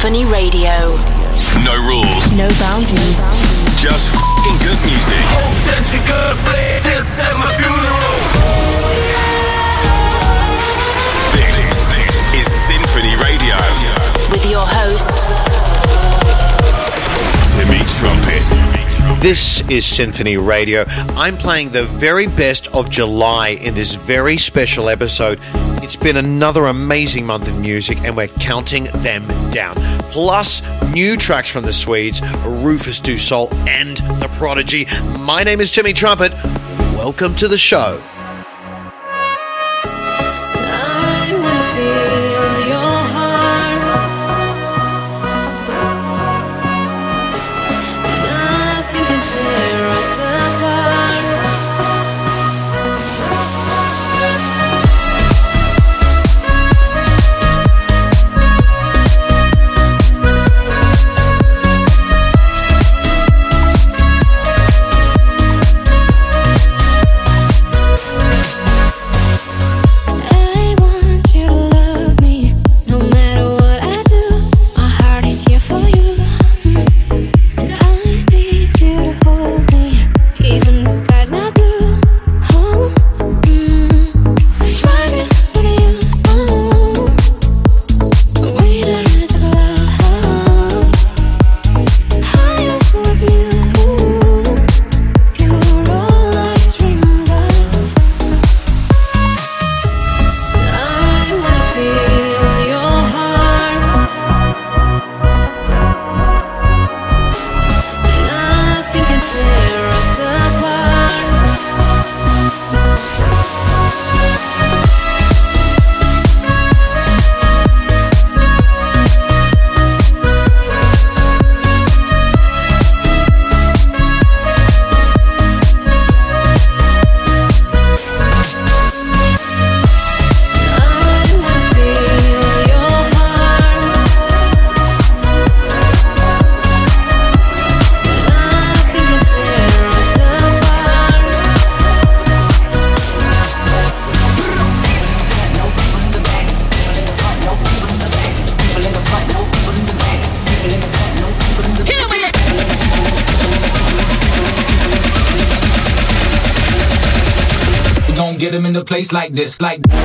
Sinphony Radio. This is Sinphony Radio. I'm playing the very best of July in this very special episode. It's been another amazing month in music, and we're counting them down. Plus, new tracks from the Swedes, RÜFÜS DU SOL, and The Prodigy. My name is Timmy Trumpet. Welcome to the show. Place like this. Like.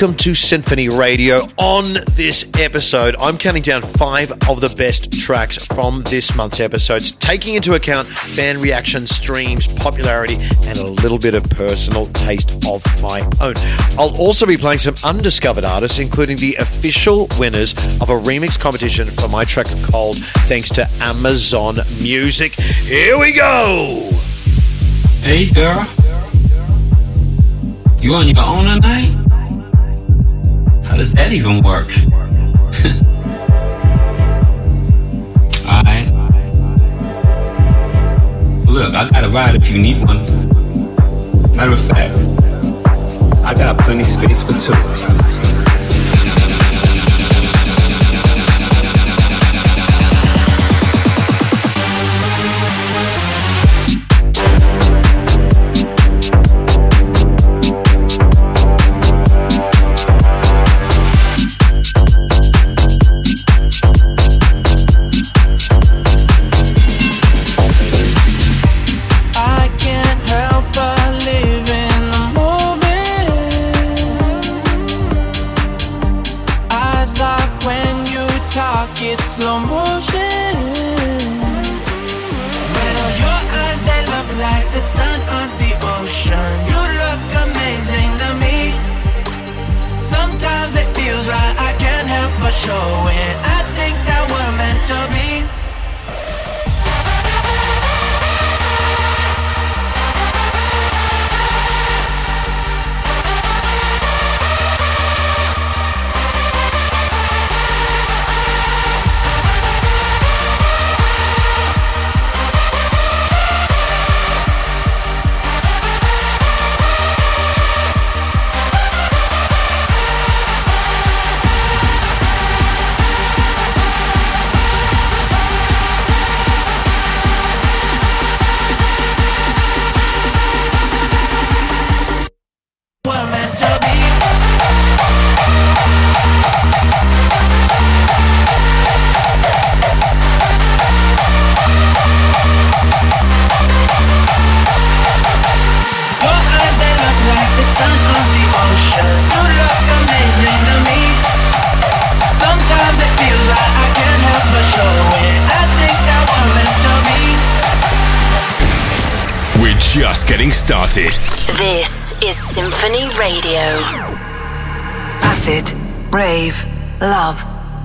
Welcome to Sinphony Radio. On this episode, I'm counting down five of the best tracks from this month's episodes, taking into account fan reaction, streams, popularity, and a little bit of personal taste of my own. I'll also be playing some undiscovered artists, including the official winners of a remix competition for my track called Thanks to Amazon Music. Here we go! Hey girl, you on your own tonight? does that even work? Alright. Look, I got a ride if you need one. Matter of fact, I got plenty space for two.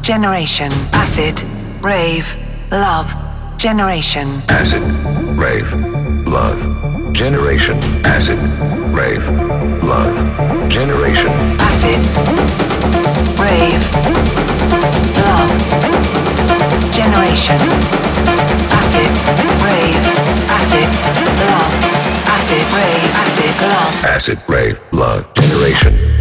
generation. Acid, rave, love, generation. Acid, rave, love, generation. Acid, rave, love, generation. Acid, rave, love, generation. Acid, rave, acid, love, acid, rave, acid, love. Acid, rave, love, generation.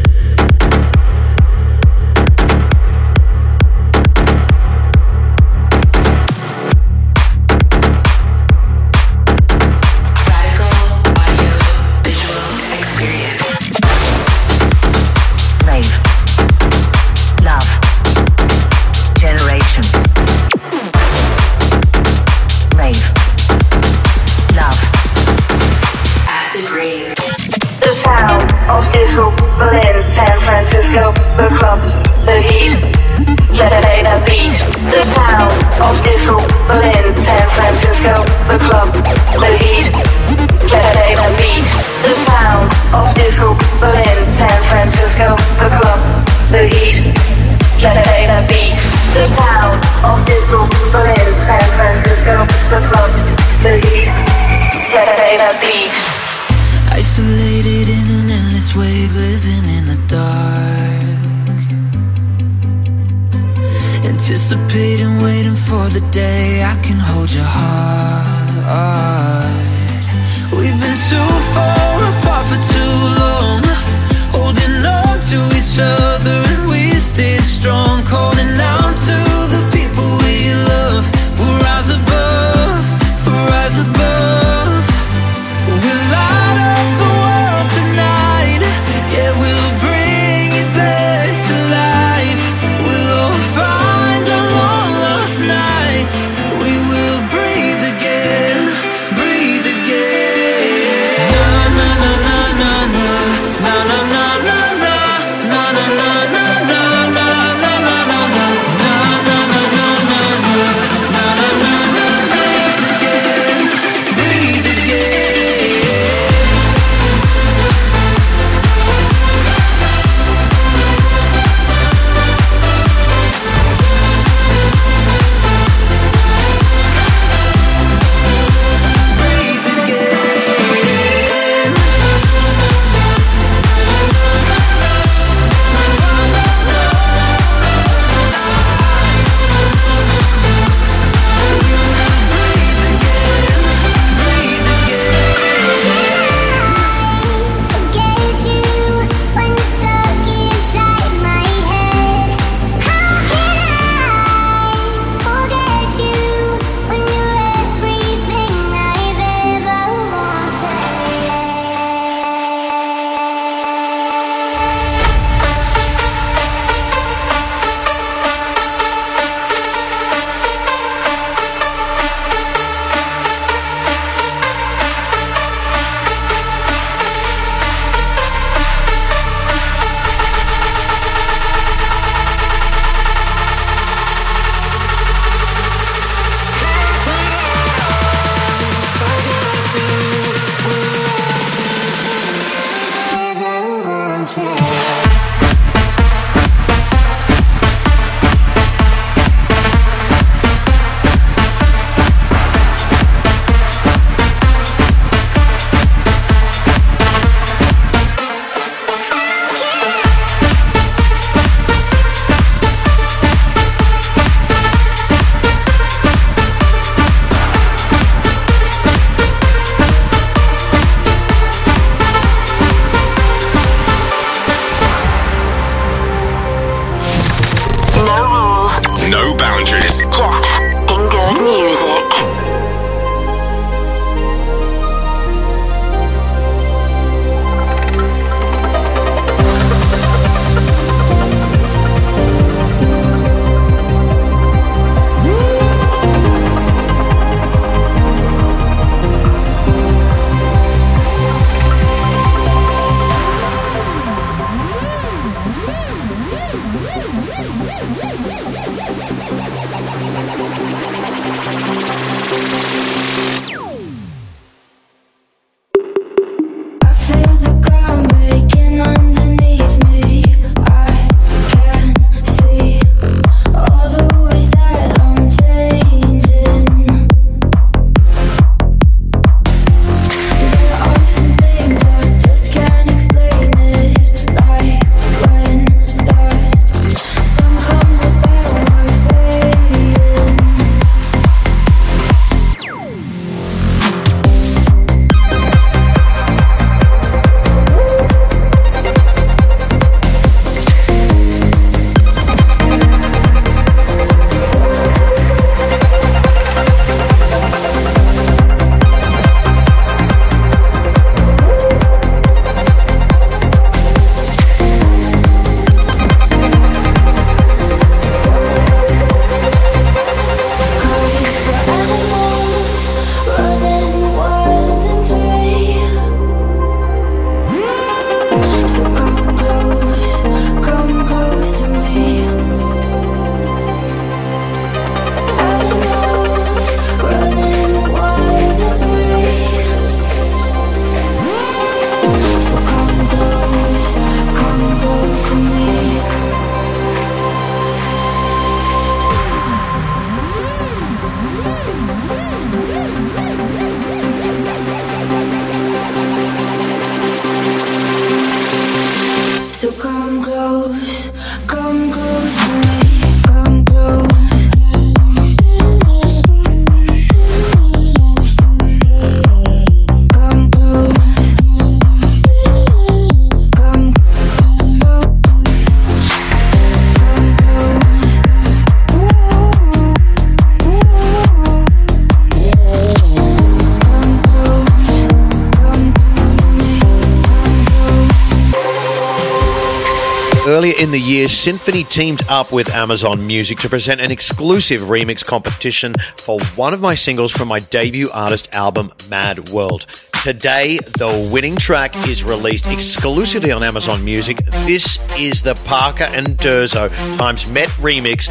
Year, Sinphony teamed up with Amazon Music to present an exclusive remix competition for one of my singles from my debut artist album, Mad World. Today, the winning track is released exclusively on Amazon Music. This is the PARKAH and Durzo times Met remix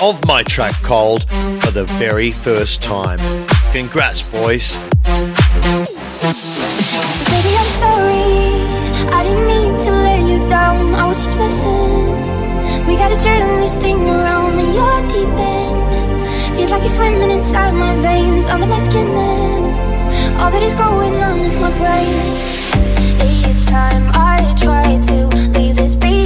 of my track Cold for the very first time. Congrats, boys. So baby, I'm sorry. I didn't mean to let you down. I was just. Gotta turn this thing around, and you're deep in. Feels like you're swimming inside my veins, under my skin, and all that is going on in my brain. Each time I try to leave this behind,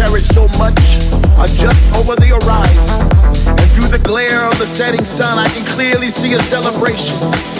cherish so much are just over the horizon. And through the glare of the setting sun, I can clearly see a celebration.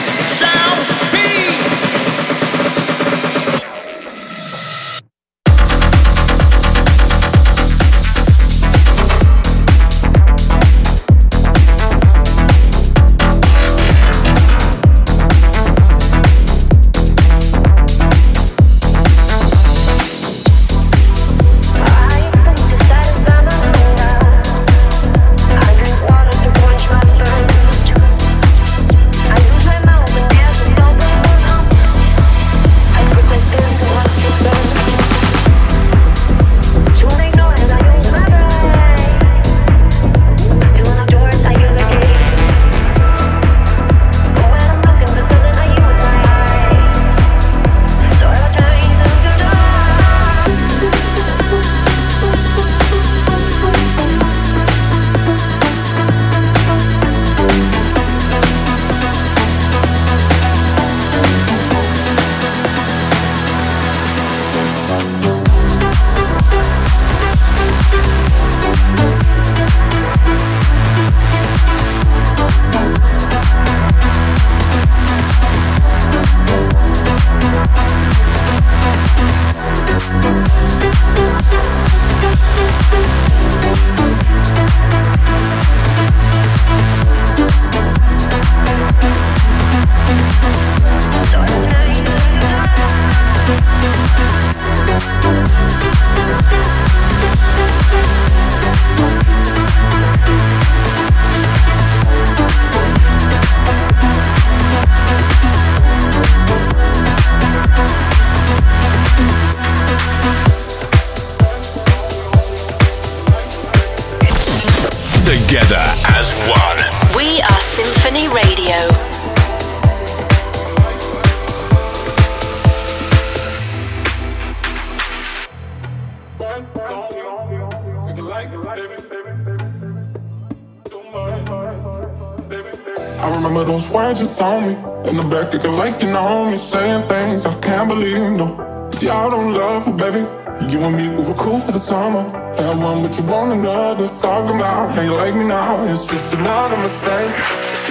Had one, another Talking about how you like me now. It's just another mistake.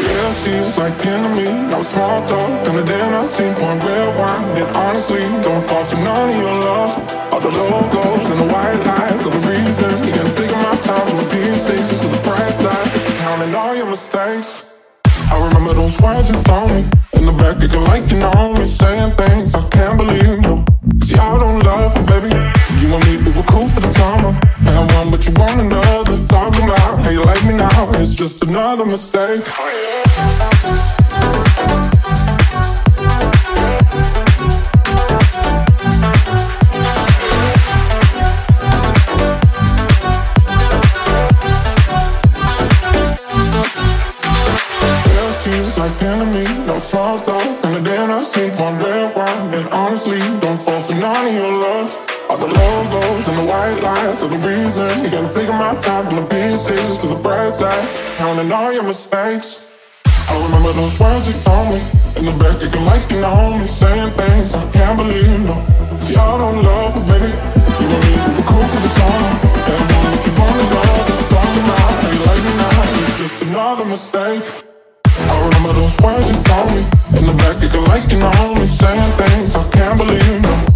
Yeah, she was like kin to me Now small talk, and then I seen pouring red wine And honestly, don't fall for none of your love. All the logos and the white lies Are the reasons You gotta take my time to the pieces To the bright side Counting all your mistakes. I remember those words you told me. In the back, acting like you know me Saying things I can't believe, no See, I don't love you, baby. You and me, we were cool for the summer but you want another Talking about how you like me now It's just another mistake. Like enemy, no small talk And then I seen one red wine. And honestly, logos and the white lines are the reason. You gotta take my time to pieces To the bright side, counting all your mistakes. I remember those words you told me. In the back, acting like you know me Saying things I can't believe, no. See, I don't love her, baby. You and me, were cool for the summer. And what you wanna love Talking about how you like me now It's just another mistake. I remember those words you told me. In the back, acting like you know me Saying things I can't believe, no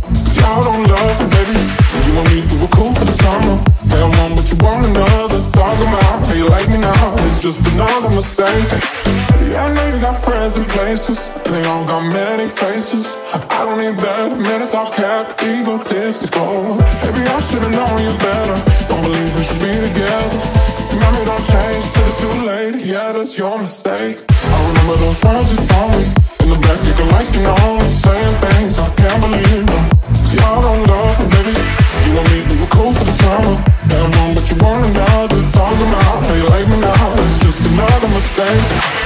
I don't love baby. You and me, we were cool for the summer. But you want another how you like me now? It's just another mistake. Yeah, I know you got friends in places And they all got many faces. I don't need man, it's all cap Egotistical Maybe I should've known you better. Don't believe we should be together. Mommy, don't change till it's too late. Yeah, that's your mistake. I remember those words you told me. In the back, you can like you know me Saying things. I can't believe See, I don't love baby. You and me, we were cool for the summer. Had one, but you want another Talking about how you like me now? It's just another mistake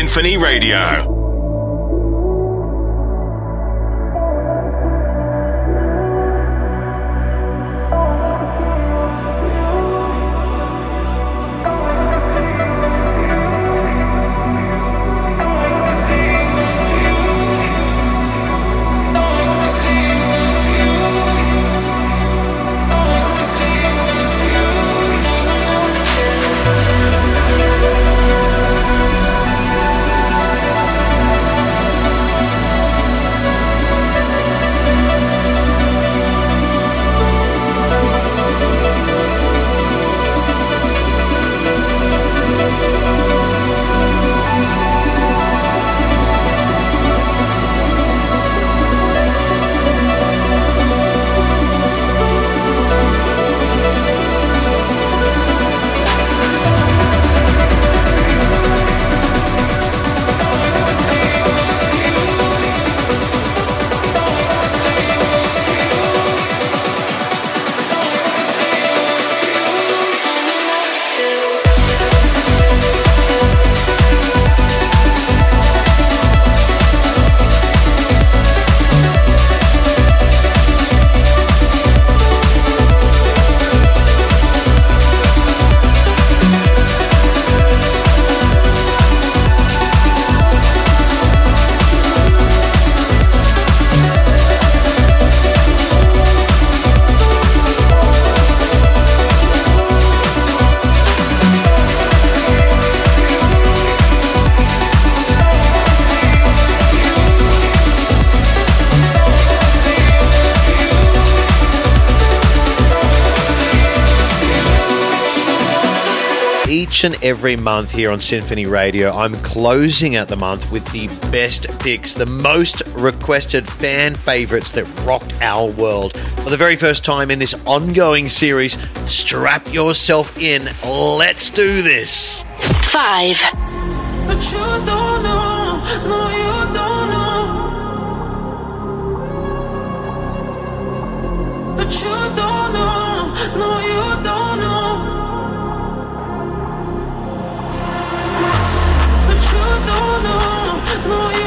Sinphony Radio. Each and every month here on Sinphony Radio, I'm closing out the month with the best picks, the most requested fan favorites that rocked our world. For the very first time in this ongoing series, strap yourself in. Let's do this. Five. Know,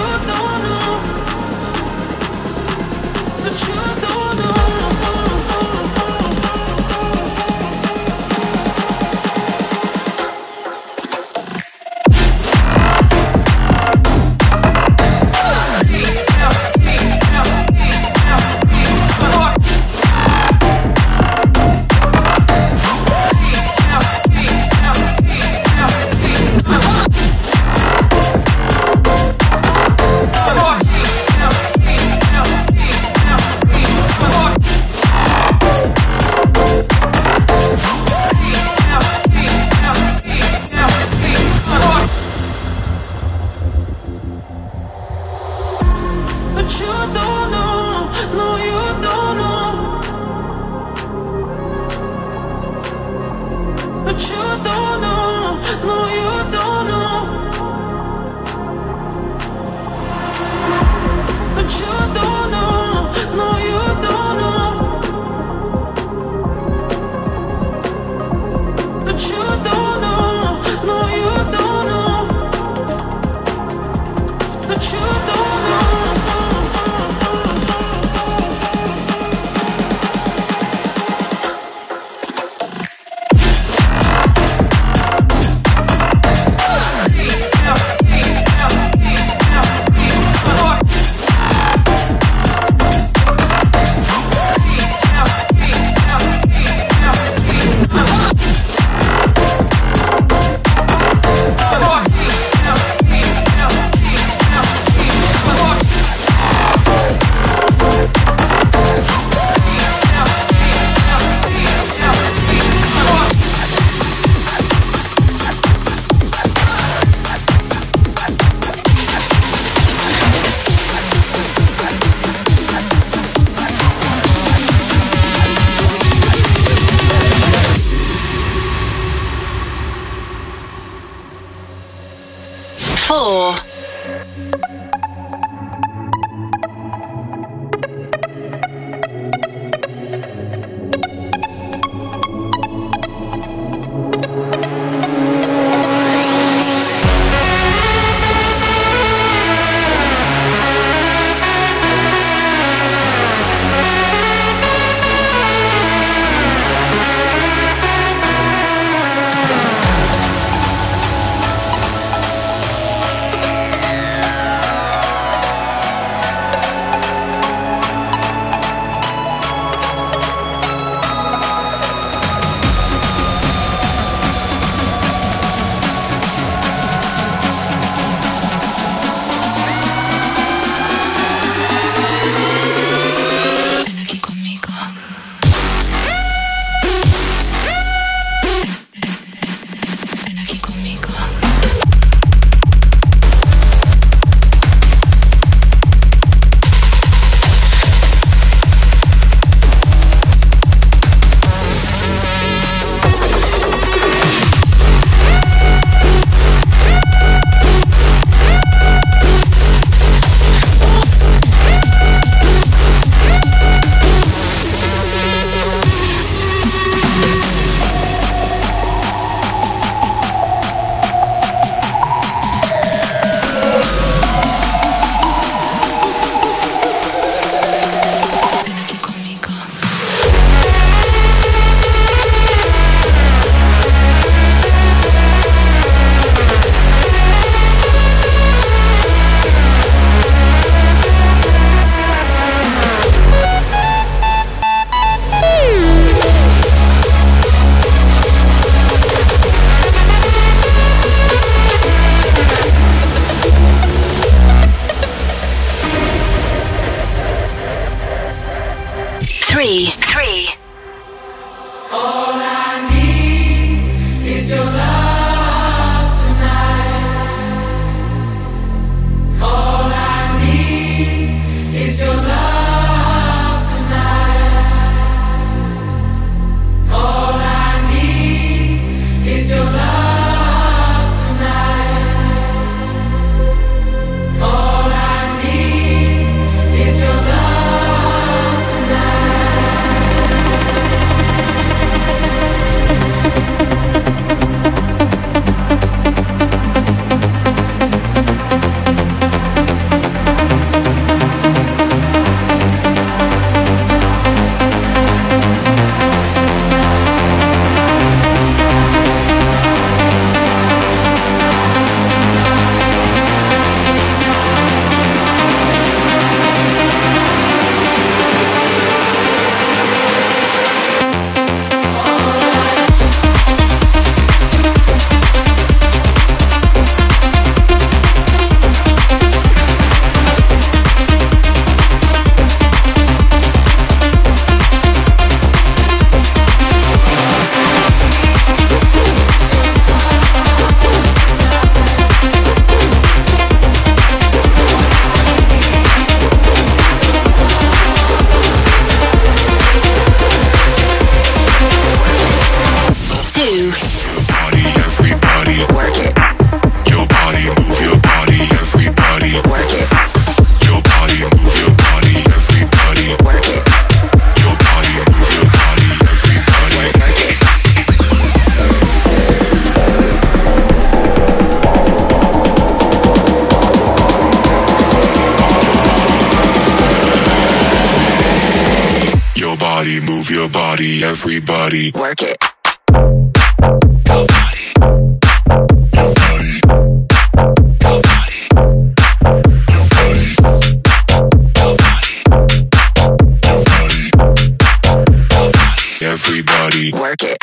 everybody. Work it.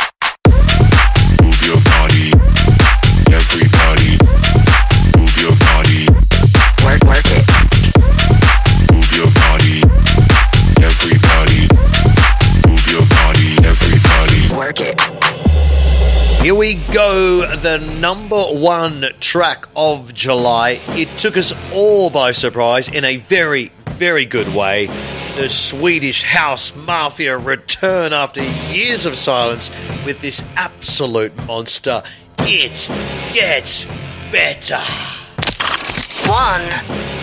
we go. The number one track of July. It took us all by surprise in a very, very good way. The Swedish House Mafia return after years of silence with this absolute monster. It gets better. One.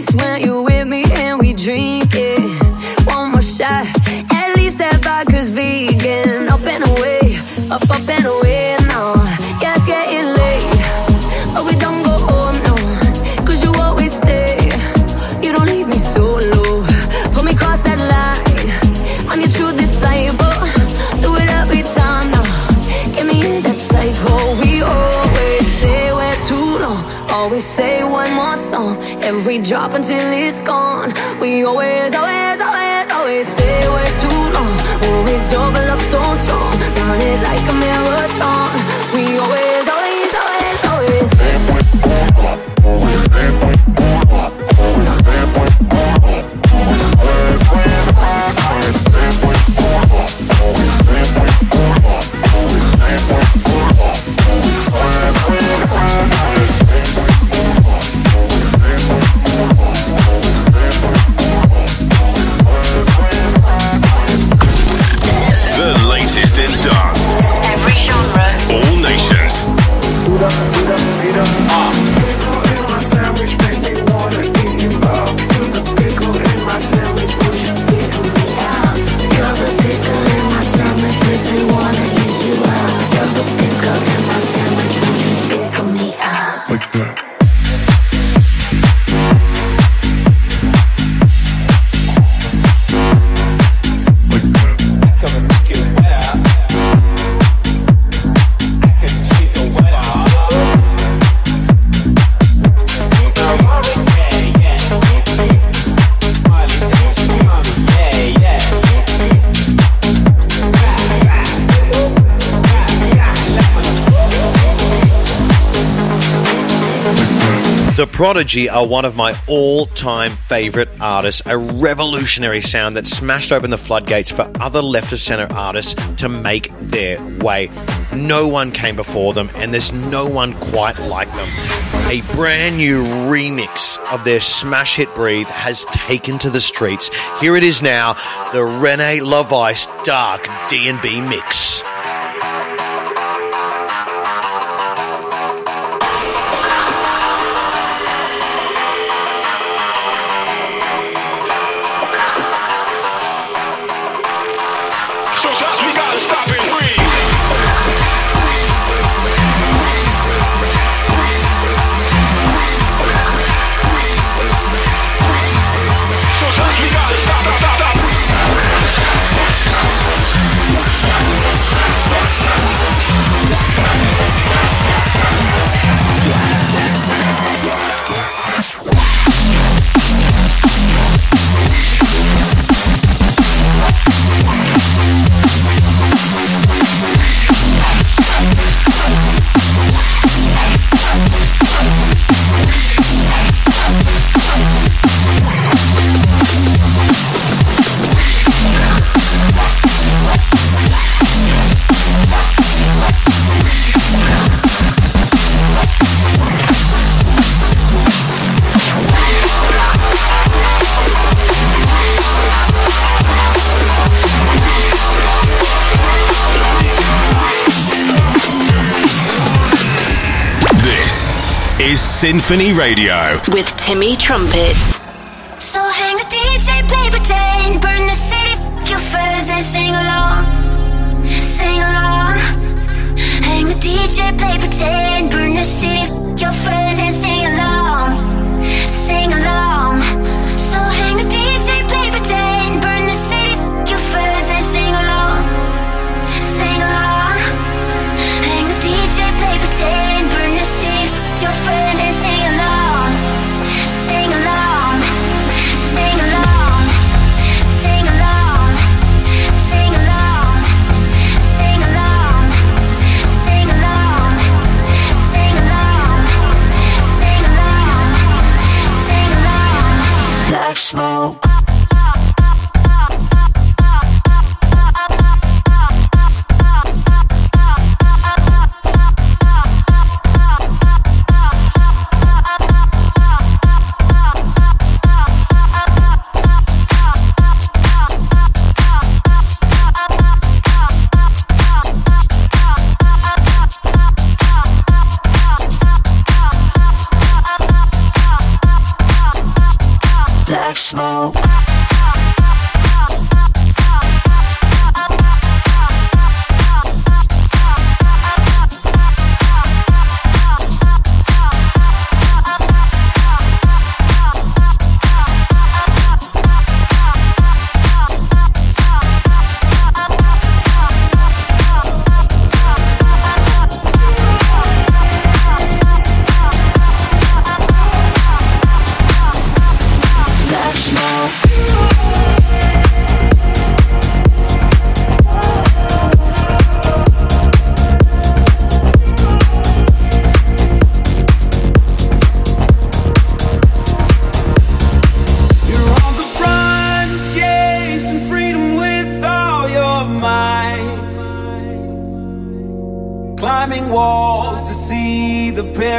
face when you stop until it's gone. We always The Prodigy are one of my all time favourite artists, a revolutionary sound that smashed open the floodgates for other left of centre artists to make their way. No one came before them, and there's no one quite like them. A brand new remix of their smash hit Breathe has taken to the streets. Here it is now the René LaVice Dark D&B Mix. Sinphony Radio with Timmy Trumpets. So hang DJ, play pretend, burn the city, your friends and sing along, sing along. Hang DJ, play pretend, burn the city, your friends and sing along, sing along.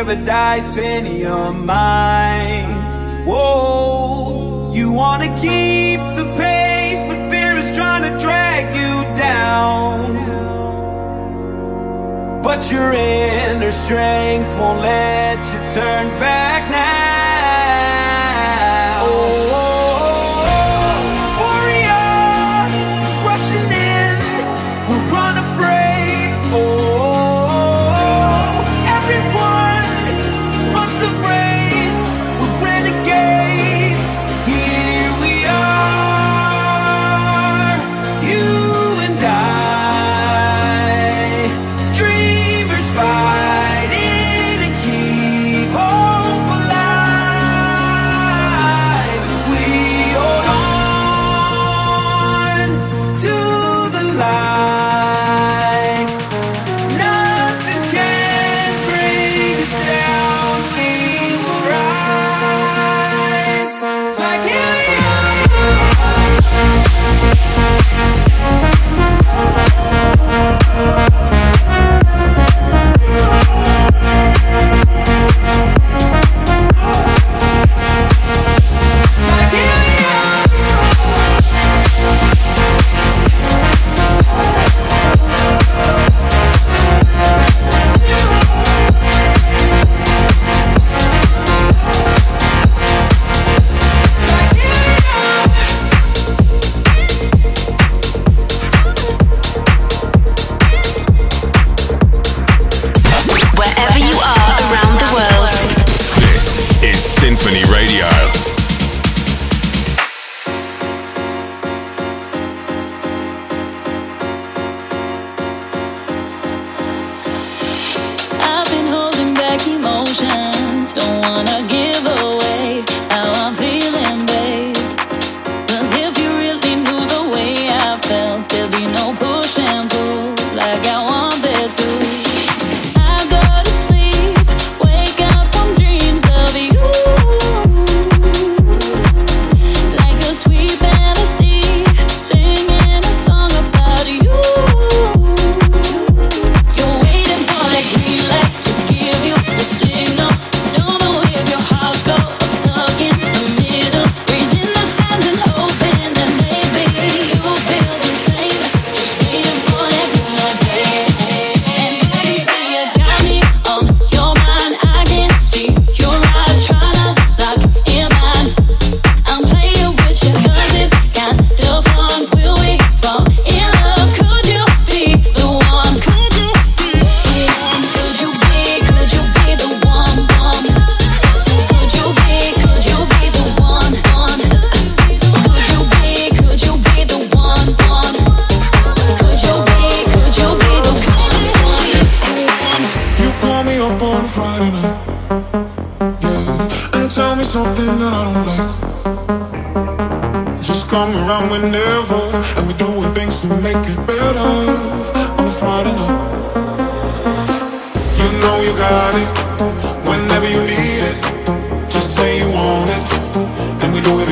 paradise in your mind. Whoa, you wanna keep the pace, but fear is trying to drag you down. But your inner strength won't let you turn back now.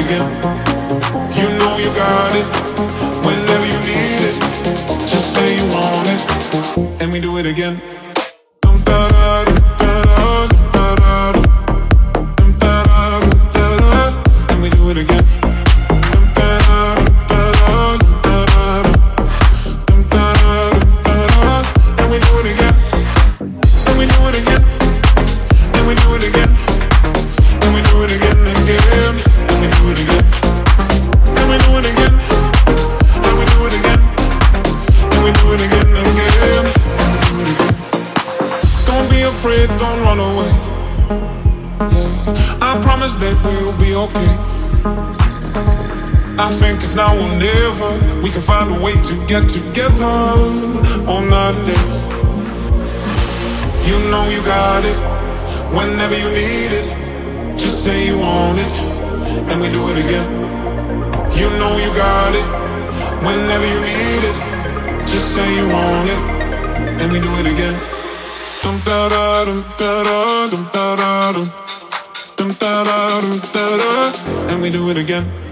again. You know you got it whenever you need it. Just say you want it, and we do it again. We can find a way to get together on that day. You know you got it whenever you need it. Just say you want it, and we do it again. You know you got it whenever you need it. Just say you want it, and we do it again. Dum da da dum da da dum da da dum dum da da dum da da, and we do it again.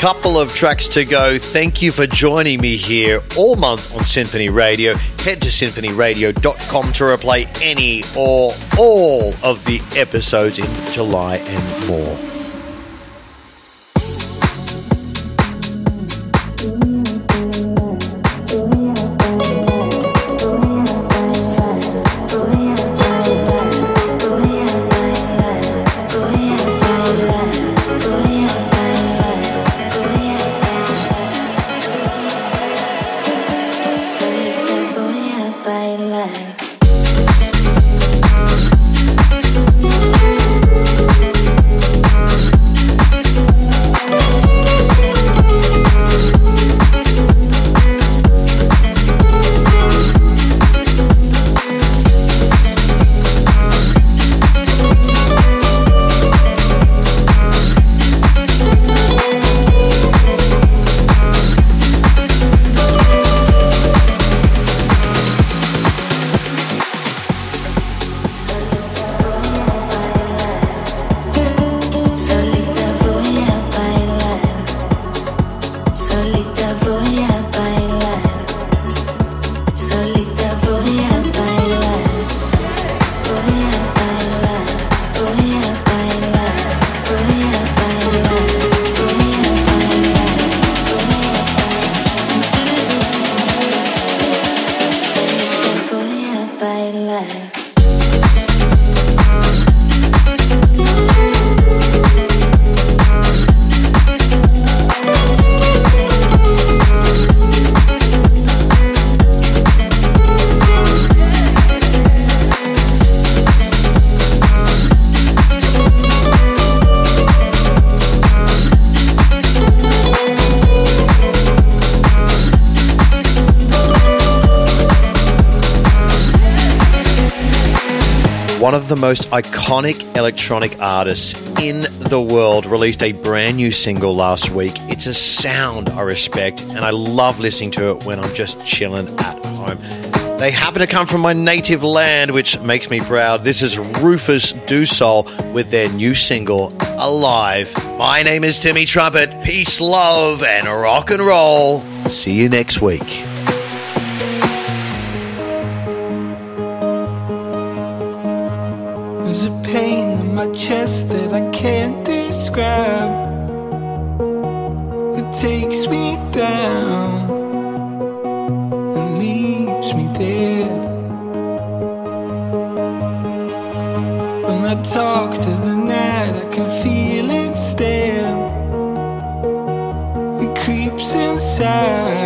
Couple of tracks to go. Thank you for joining me here all month on Sinphony Radio. Head to sinphonyradio.com to replay any or all of the episodes in July and more. One of the most iconic electronic artists in the world released a brand new single last week. It's a sound I respect, and I love listening to it when I'm just chilling at home. They happen to come from my native land, which makes me proud. This is RÜFÜS DU SOL with their new single, Alive. My name is Timmy Trumpet. Peace, love, and rock and roll. See you next week. Describe. It takes me down and leaves me there. When I talk to the night, I can feel it still. It creeps inside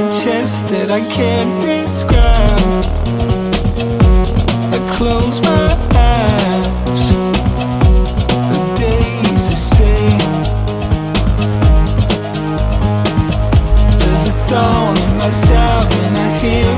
my chest that I can't describe. I close my eyes. The days the same. There's a thorn in my side when I hear.